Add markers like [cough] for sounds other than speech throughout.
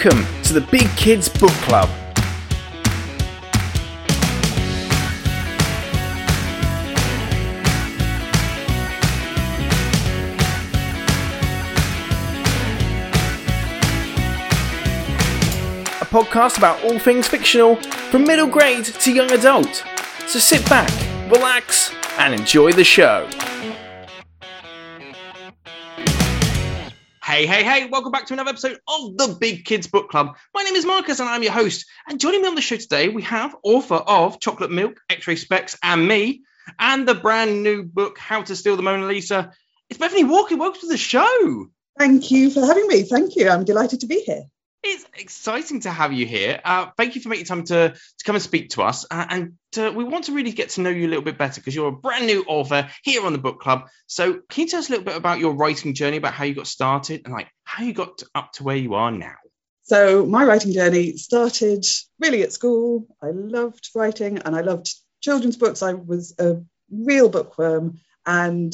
Welcome to the Big Kids Book Club. A podcast about all things fictional from middle grade to young adult. So sit back, relax, and enjoy the show. Hey, hey, hey, welcome back to another episode of the Big Kids Book Club. My name is Marcus and I'm your host. And joining me on the show today, we have author of Chocolate Milk, X Ray Specs, and me, and the brand new book, How to Steal the Mona Lisa. It's Bethany Walker. Welcome to the show. Thank you for having me. Thank you. I'm delighted to be here. It's exciting to have you here. Uh, thank you for making time to, to come and speak to us. Uh, and uh, we want to really get to know you a little bit better because you're a brand new author here on the book club. So, can you tell us a little bit about your writing journey, about how you got started and like how you got up to where you are now? So, my writing journey started really at school. I loved writing and I loved children's books. I was a real bookworm. And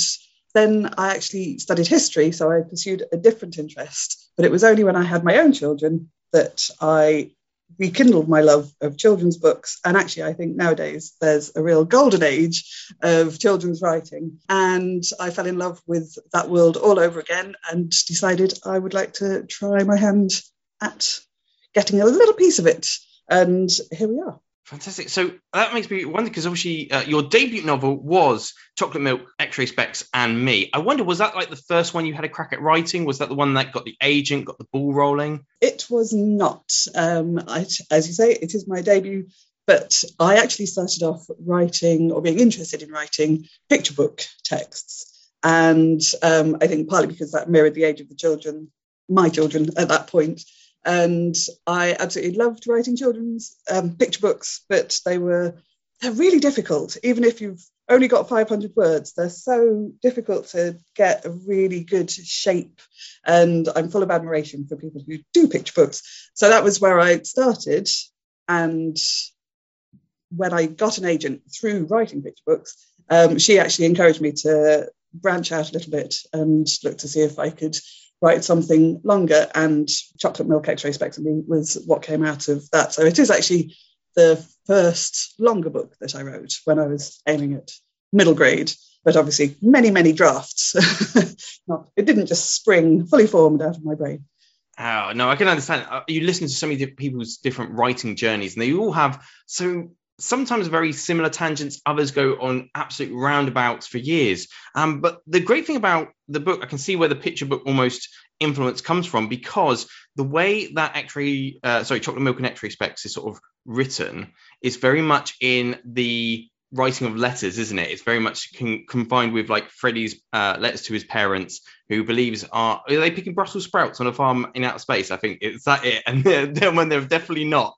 then I actually studied history, so I pursued a different interest. But it was only when I had my own children that I rekindled my love of children's books. And actually, I think nowadays there's a real golden age of children's writing. And I fell in love with that world all over again and decided I would like to try my hand at getting a little piece of it. And here we are. Fantastic. So that makes me wonder because obviously uh, your debut novel was Chocolate Milk, X-Ray Specs, and Me. I wonder, was that like the first one you had a crack at writing? Was that the one that got the agent, got the ball rolling? It was not. Um, I, as you say, it is my debut, but I actually started off writing or being interested in writing picture book texts. And um, I think partly because that mirrored the age of the children, my children at that point and I absolutely loved writing children's um, picture books, but they were they're really difficult. Even if you've only got 500 words, they're so difficult to get a really good shape. And I'm full of admiration for people who do picture books. So that was where I started. And when I got an agent through writing picture books, um, she actually encouraged me to branch out a little bit and look to see if I could write something longer. And Chocolate Milk X-Ray was what came out of that. So it is actually the first longer book that I wrote when I was aiming at middle grade. But obviously, many, many drafts. [laughs] Not, it didn't just spring fully formed out of my brain. Oh, no, I can understand. Uh, you listen to so many people's different writing journeys, and they all have so sometimes very similar tangents others go on absolute roundabouts for years. Um, but the great thing about the book i can see where the picture book almost influence comes from because the way that x-ray uh, sorry chocolate milk and x-ray specs is sort of written is very much in the writing of letters isn't it? It's very much con- with like freddie's uh, letters to his parents who believes are are they picking brussels sprouts on a farm in outer space? I think it's that it? [laughs] And then when they're definitely not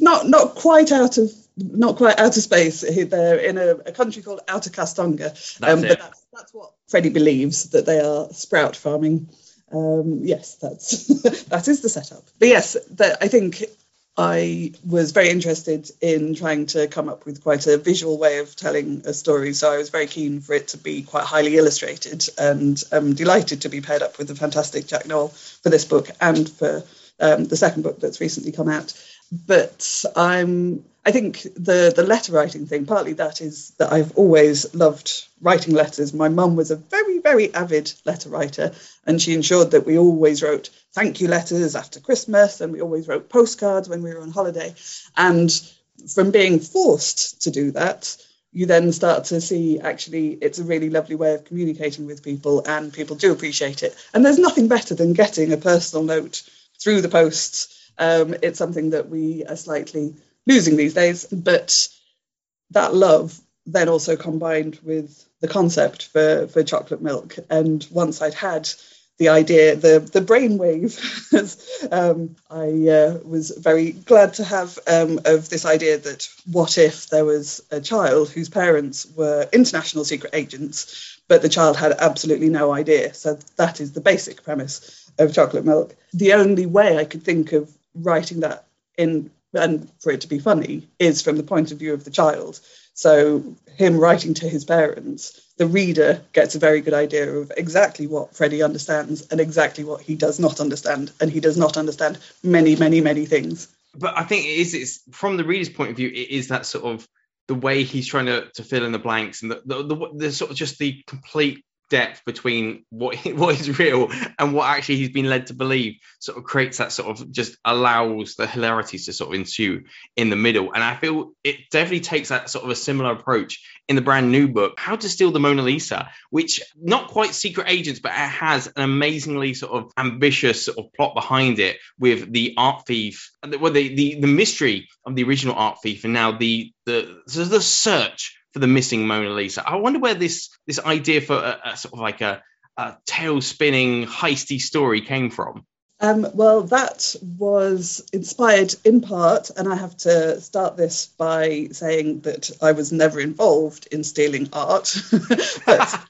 not not quite out of not quite outer space. They're in a, a country called Outer Kastonga, um, but that's, that's what Freddie believes that they are sprout farming. Um, yes, that's [laughs] that is the setup. But yes, the, I think I was very interested in trying to come up with quite a visual way of telling a story. So I was very keen for it to be quite highly illustrated, and I'm delighted to be paired up with the fantastic Jack Noel for this book and for um, the second book that's recently come out but I'm I think the the letter writing thing partly that is that I've always loved writing letters. My mum was a very very avid letter writer, and she ensured that we always wrote thank you letters after Christmas, and we always wrote postcards when we were on holiday. And from being forced to do that, you then start to see actually it's a really lovely way of communicating with people, and people do appreciate it. And there's nothing better than getting a personal note through the post um, it's something that we are slightly losing these days, but that love then also combined with the concept for, for chocolate milk. And once I'd had the idea, the, the brainwave, [laughs] um, I uh, was very glad to have um, of this idea that what if there was a child whose parents were international secret agents, but the child had absolutely no idea. So that is the basic premise of chocolate milk. The only way I could think of writing that in and for it to be funny is from the point of view of the child. So, him writing to his parents, the reader gets a very good idea of exactly what Freddie understands and exactly what he does not understand. And he does not understand many, many, many things. But I think it is, it's from the reader's point of view, it is that sort of the way he's trying to, to fill in the blanks and the, the, the, the sort of just the complete depth between what [laughs] what is real and what actually he's been led to believe sort of creates that sort of just allows the hilarities to sort of ensue in the middle. And i feel it definitely takes that sort of a similar approach in the brand new book how to steal the mona lisa which not quite secret agents but it has an amazingly sort of ambitious sort of plot behind it with the art thief well the the, the mystery of the original art thief and now the the the search for the missing Mona Lisa. I wonder where this this idea for a, a sort of like a, a tail spinning heisty story came from. Um, well, that was inspired in part, and I have to start this by saying that I was never involved in stealing art, [laughs] but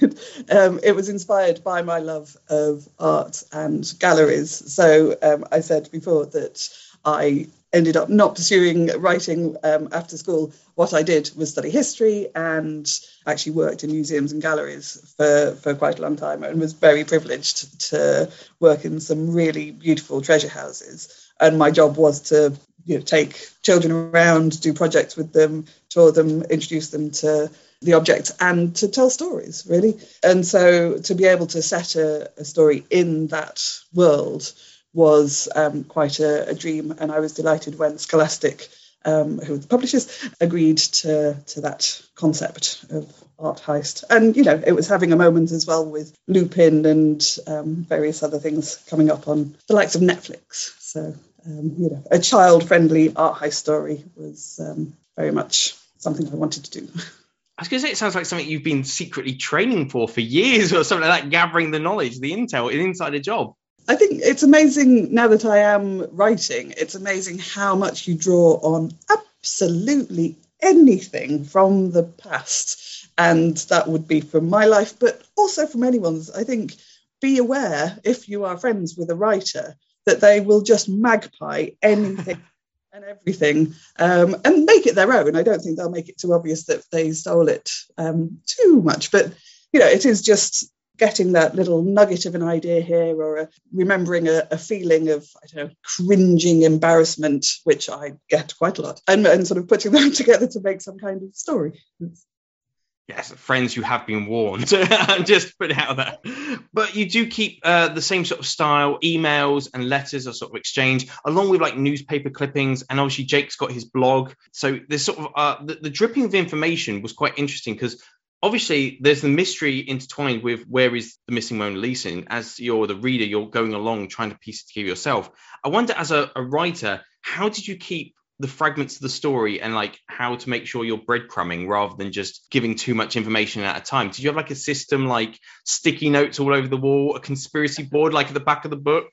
[laughs] um, it was inspired by my love of art and galleries. So um, I said before that I ended up not pursuing writing um, after school. What I did was study history and actually worked in museums and galleries for, for quite a long time and was very privileged to work in some really beautiful treasure houses. And my job was to you know, take children around, do projects with them, tour them, introduce them to the objects and to tell stories, really. And so to be able to set a, a story in that world was um, quite a, a, dream, and I was delighted when Scholastic, um, who were the publishers, agreed to to that concept of art heist. And you know, it was having a moment as well with Lupin and um, various other things coming up on the likes of Netflix. So um, you know, a child-friendly art heist story was um, very much something I wanted to do. I was going to say, it sounds like something you've been secretly training for for years or something like that, gathering the knowledge, the intel, an insider job. I think it's amazing now that I am writing, it's amazing how much you draw on absolutely anything from the past. And that would be from my life, but also from anyone's. I think be aware if you are friends with a writer that they will just magpie [laughs] anything and everything um, and make it their own. I don't think they'll make it too obvious that they stole it um, too much, but you know, it is just getting that little nugget of an idea here or a, remembering a, a, feeling of I don't know cringing embarrassment which I get quite a lot and, and sort of putting [laughs] them together to make some kind of story. Yes friends you have been warned. [laughs] Just put it out there. But you do keep uh, the same sort of style. Emails and letters are sort of exchanged, along with like newspaper clippings and obviously jake's got his blog. So there's sort of uh, the, the dripping of information was quite interesting because obviously there's the mystery intertwined with where is the missing Mona Lisa. And as you're the reader, you're going along trying to piece it together yourself. I wonder, as a, a, writer, how did you keep the fragments of the story and like how to make sure you're breadcrumbing rather than just giving too much information at a time? Did you have like a system like sticky notes all over the wall, a conspiracy board like at the back of the book?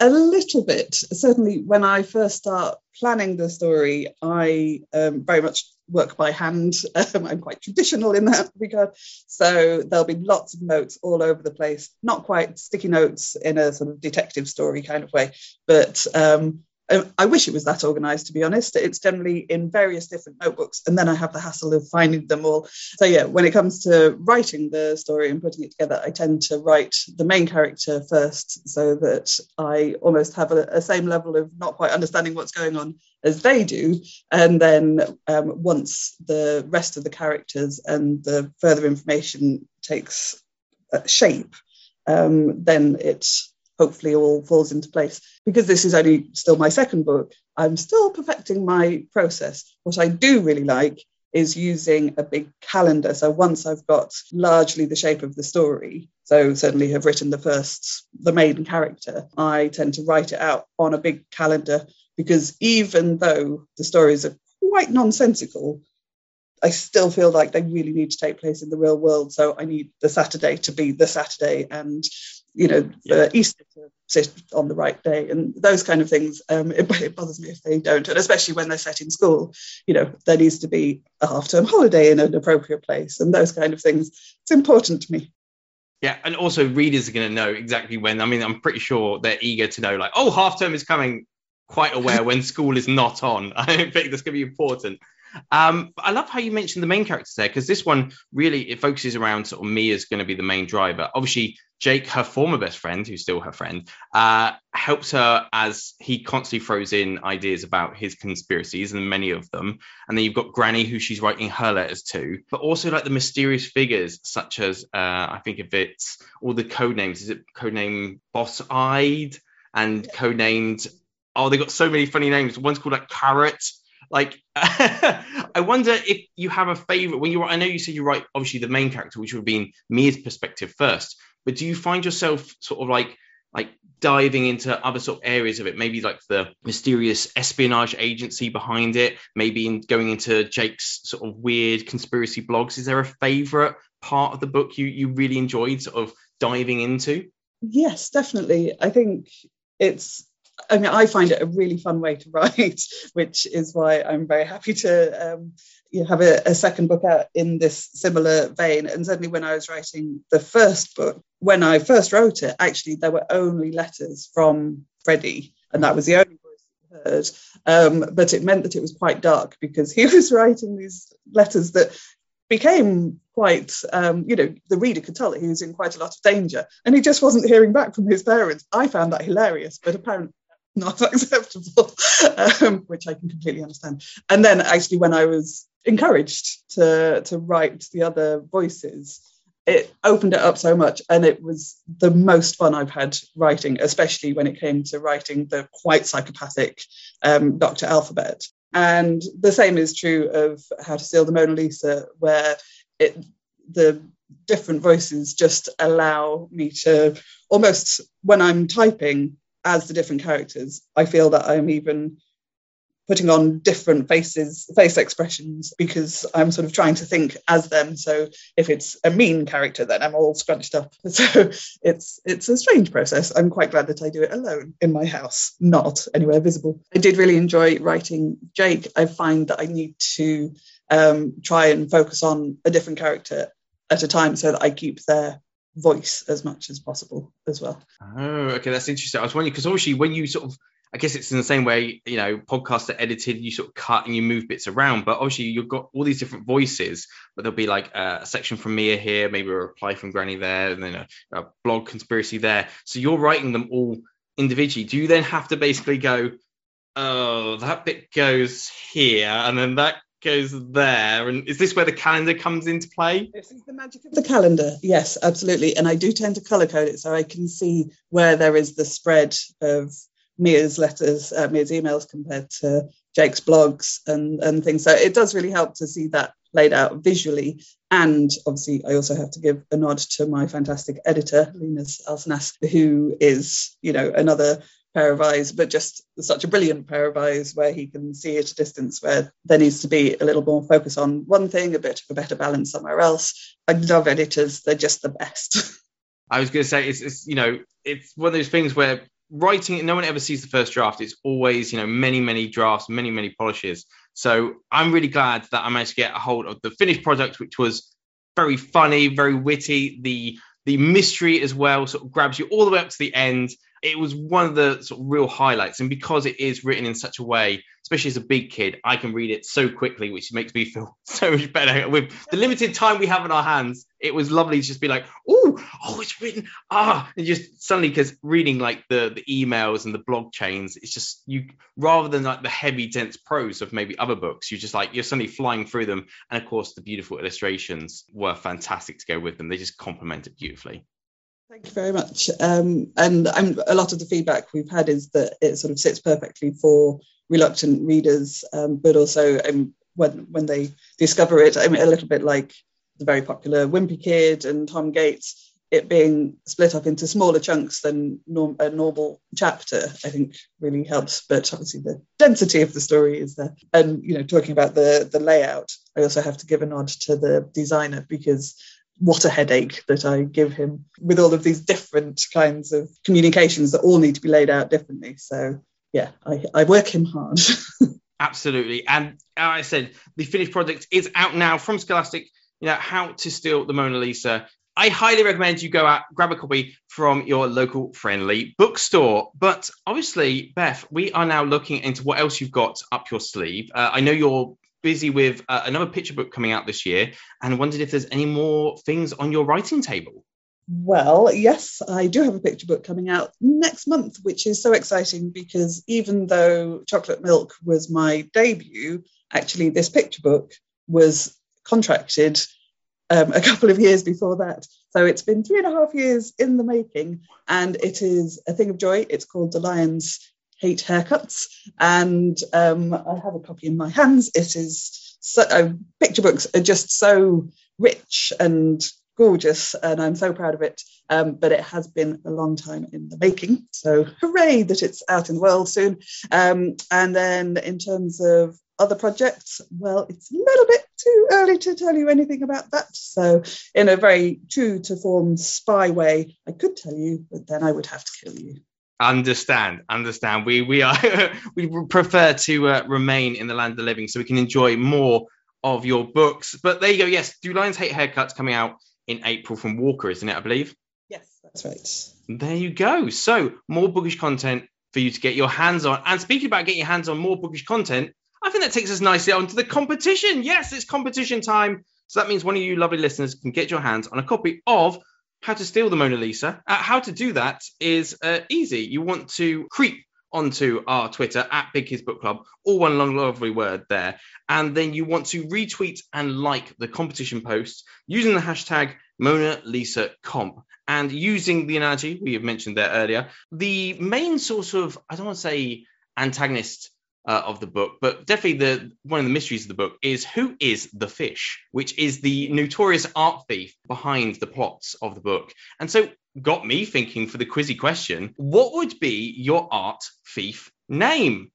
A little bit. Certainly, when I first start planning the story, I um, very much work by hand. [laughs] Um, I'm quite traditional in that regard. So there'll be lots of notes all over the place, not quite sticky notes in a sort of detective story kind of way, but um, I wish it was that organized, to be honest. It's generally in various different notebooks, and then I have the hassle of finding them all. So, yeah, when it comes to writing the story and putting it together, I tend to write the main character first so that I almost have a, a same level of not quite understanding what's going on as they do. And then um, once the rest of the characters and the further information takes uh, shape, um, then it's hopefully all falls into place. Because this is only still my second book, I'm still perfecting my process. What I do really like is using a big calendar. So once I've got largely the shape of the story, so certainly have written the first, the main character, I tend to write it out on a big calendar because even though the stories are quite nonsensical, I still feel like they really need to take place in the real world. So I need the Saturday to be the Saturday and you know, yeah. Easter to sit on the right day and those kind of things. Um, it, it, bothers me if they don't, and especially when they're set in school. You know, there needs to be a half-term holiday in an appropriate place, and those kind of things. It's important to me. Yeah, and also readers are going to know exactly when. I mean, I'm pretty sure they're eager to know, like, oh, half term is coming. Quite aware when school is not on. [laughs] I think that's going to be important. Um, I love how you mentioned the main characters there because this one really it focuses around sort of Mia's going to be the main driver. Obviously, Jake, her former best friend, who's still her friend, uh, helps her as he constantly throws in ideas about his conspiracies and many of them. And then you've got Granny, who she's writing her letters to, but also like the mysterious figures, such as uh, I think if it's all the code names, is it codename Boss Eyed and codenamed? Oh, they got so many funny names. One's called like Carrot. Like, [laughs] I wonder if you have a favorite when you. I know you said you write obviously the main character, which would have been Mia's perspective first but do you find yourself sort of like like diving into other sort of areas of it? Maybe like the mysterious espionage agency behind it maybe in going into jake's sort of weird conspiracy blogs. Is there a favorite part of the book you you really enjoyed sort of diving into? Yes definitely. I think it's I mean, I find it a really fun way to write, [laughs] which is why I'm very happy to um, you have a, a, second book out in this similar vein. And certainly, when I was writing the first book, when I first wrote it, actually there were only letters from Freddie, and that was the only voice I heard. Um, but it meant that it was quite dark because he [laughs] was writing these letters that became quite, um, you know, the reader could tell that he was in quite a lot of danger, and he just wasn't hearing back from his parents. I found that hilarious, but apparently not [laughs] acceptable, um, which I can completely understand. And then actually, when I was encouraged to to write the other voices it opened it up so much and it was the most fun i've had writing especially when it came to writing the quite psychopathic um, dr alphabet and the same is true of how to steal the mona lisa where it the different voices just allow me to almost when i'm typing as the different characters i feel that i'm even putting on different faces, face expressions, because I'm sort of trying to think as them. So if it's a mean character, then I'm all scrunched up. [laughs] So it's it's a strange process. I'm quite glad that I do it alone in my house, not anywhere visible. I did really enjoy writing Jake. I find that I need to um, try and focus on a different character at a time so that I keep their voice as much as possible as well. Oh, okay, that's interesting. I was wondering because obviously when you sort of I guess it's in the same way, you know, podcasts are edited, you sort of cut and you move bits around, but obviously you've got all these different voices, but there'll be like uh, a, section from Mia here, maybe a reply from Granny there, and then a, a blog conspiracy there. So you're writing them all individually. Do you then have to basically go, oh, that bit goes here, and then that goes there. And is this where the calendar comes into play? This is the magic of the calendar. Yes, absolutely. And I do tend to color code it so I can see where there is the spread of Mia's letters, uh, Mia's emails compared to Jake's blogs and, and things. So it does really help to see that laid out visually. And obviously, I also have to give a nod to my fantastic editor, Linas Alsenas, who is, you know, another pair of eyes, but just such a brilliant pair of eyes where he can see at a distance where there needs to be a little more focus on one thing, a bit of a better balance somewhere else. I love editors, they're just the best. [laughs] I was going to say, it's, it's, you know, it's one of those things where writing no one ever sees the first draft. It's always you know many many drafts many many polishes. So i'm really glad that i managed to get a hold of the finished product which was very funny very witty. The the mystery as well sort of grabs you all the way up to the end it was one of the sort of real highlights and because it is written in such a way especially as a big kid, I can read it so quickly, which makes me [laughs] feel so much better. With the limited time we have in our hands, it was lovely to just be like, oh, oh, it's written, ah, and just suddenly because reading like the the emails and the blog chains, it's just you rather than like the heavy dense prose of maybe other books, you're just like you're suddenly flying through them, and of course the beautiful illustrations were fantastic to go with them. They just complemented beautifully. Thank you very much. Um, and a lot of the feedback we've had is that it sort of sits perfectly for reluctant readers, um, but also um, when when they discover it, I mean, a little bit like the very popular Wimpy Kid and Tom Gates, it being split up into smaller chunks than norm, a normal chapter, I think really helps. But obviously, the density of the story is there. And you know, talking about the the layout, I also have to give a nod to the designer because what a headache that I give him with all of these different kinds of communications that all need to be laid out differently. So yeah, I, I work him hard. [laughs] Absolutely. And as I said, the finished product is out now from Scholastic. You know, how to steal the Mona Lisa. I highly recommend you go out, grab a copy from your local friendly bookstore. But obviously, Beth, we are now looking into what else you've got up your sleeve. Uh, I know you're busy with uh, another picture book coming out this year and wondered if there's any more things on your writing table. Well, yes, I do have a picture book coming out next month, which is so exciting because even though Chocolate Milk was my debut, actually, this picture book was contracted um, a [laughs] couple of years before that. So it's been three and a half years in the making, and it is a thing of joy. It's called Do Lions Hate Haircuts, and um, I have a copy in my hands. It is so, uh, picture books are just so rich and gorgeous, and I'm so proud of it. Um, but it has been a long time in the making. So hooray that it's out in the world soon. Um, and then in terms of other projects, well, it's a little bit too early to tell you anything about that. So, in a very true to form spy way, I could tell you, but then I would have to kill you. Understand, understand. We we are [laughs] we prefer to uh, remain in the land of the living so we can enjoy more of your books. But there you go. Yes, Do Lions Hate Haircuts coming out in April from Walker, isn't it? I believe. Yes, that's right. There you go. So more bookish content for you to get your hands on. And speaking about getting your hands on more bookish content, I think that takes us nicely onto the competition. Yes, it's competition time. So that means one of you lovely listeners can get your hands on a copy of How to Steal the Mona Lisa. Uh, how to do that is uh, easy. You want to creep onto our Twitter at Big Kids Book Club, all one long lovely word there. And then you want to retweet and like the competition post using the hashtag Mona Lisa Comp. And using the analogy we have mentioned there earlier, the main sort of, I don't want to say antagonist uh, of the book, but definitely the one of the mysteries of the book is who is the fish, which is the notorious art thief behind the plots of the book. And so got me thinking for the quizzy question, what would be your art thief name?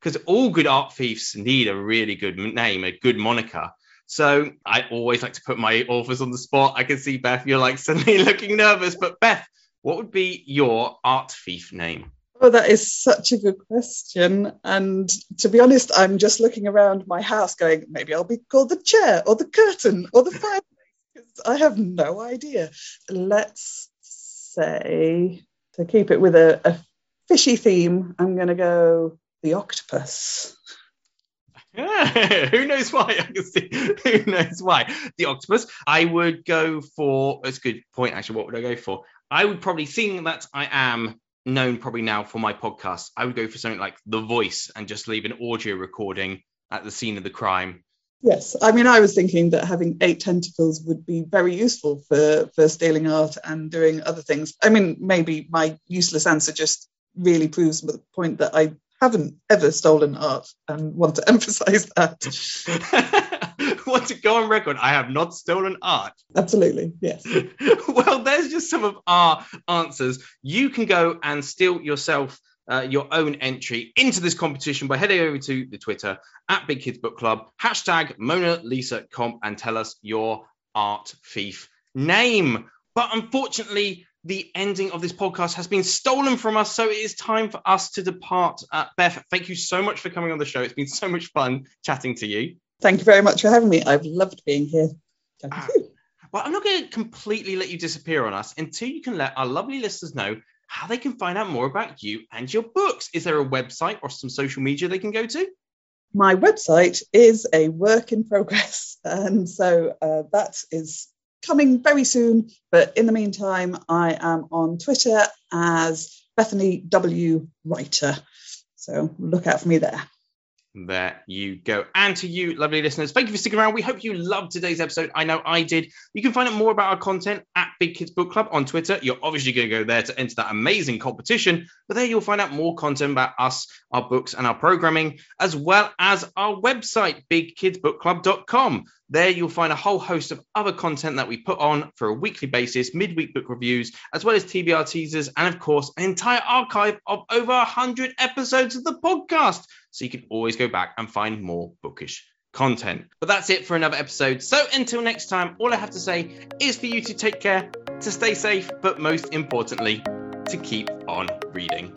Because all good art thieves need a really good name, a good moniker. So I always like to put my authors on the spot. I can see Beth, you're like suddenly [laughs] looking nervous, but Beth, what would be your art thief name? Oh, that is such a good question. And to be honest, I'm just looking around my house going, maybe I'll be called the chair or the curtain or the fireplace because I have no idea. Let's say, to keep it with a, a fishy theme, I'm going to go the octopus. Yeah, [laughs] who knows why? [laughs] I can see. Who knows why? The octopus. I would go for. That's a good point, actually. What would I go for? I would probably, seeing that I am known probably now for my podcast, I would go for something like The Voice and just leave an audio recording at the scene of the crime. Yes, I mean, I was thinking that having eight tentacles would be very useful for for stealing art and doing other things. I mean, maybe my useless answer just really proves the point that I haven't ever stolen art and want to [laughs] emphasize that. [laughs] [laughs] want to go on record. I have not stolen art. Absolutely, yes. [laughs] well, there's just some of our answers. You can go and steal yourself uh, your own entry into this competition by heading over to the Twitter at Big Kids Book Club, hashtag Mona Lisa Comp, and tell us your art thief name. But unfortunately, the ending of this podcast has been stolen from us, so it is time for us to depart. Uh, Beth, thank you so much for coming on the show. It's been so much fun chatting to you. Thank you very much for having me. I've loved being here. Uh, well, I'm not going to completely let you disappear on us until you can let our lovely listeners know how they can find out more about you and your books. Is there a website or some social media they can go to? My website is a work in progress, [laughs] and so uh, that is coming very soon. But in the meantime, I am on Twitter as Bethany W. Writer. So look out for me there. There you go. And to you, lovely listeners, thank you for sticking around. We hope you loved today's episode. I know I did. You can find out more about our content at Big Kids Book Club on Twitter. You're obviously going to go there to enter that amazing competition, but there you'll find out more content about us, our books, and our programming, as well as our website, bigkidsbookclub.com. There you'll find a whole host of other content that we put on for a weekly basis, midweek book reviews, as well as TBR teasers, and of course, an entire archive of over 100 episodes of the podcast. So you can always go back and find more bookish content. But that's it for another episode. So until next time, all I have to say is for you to take care, to stay safe, but most importantly, to keep on reading.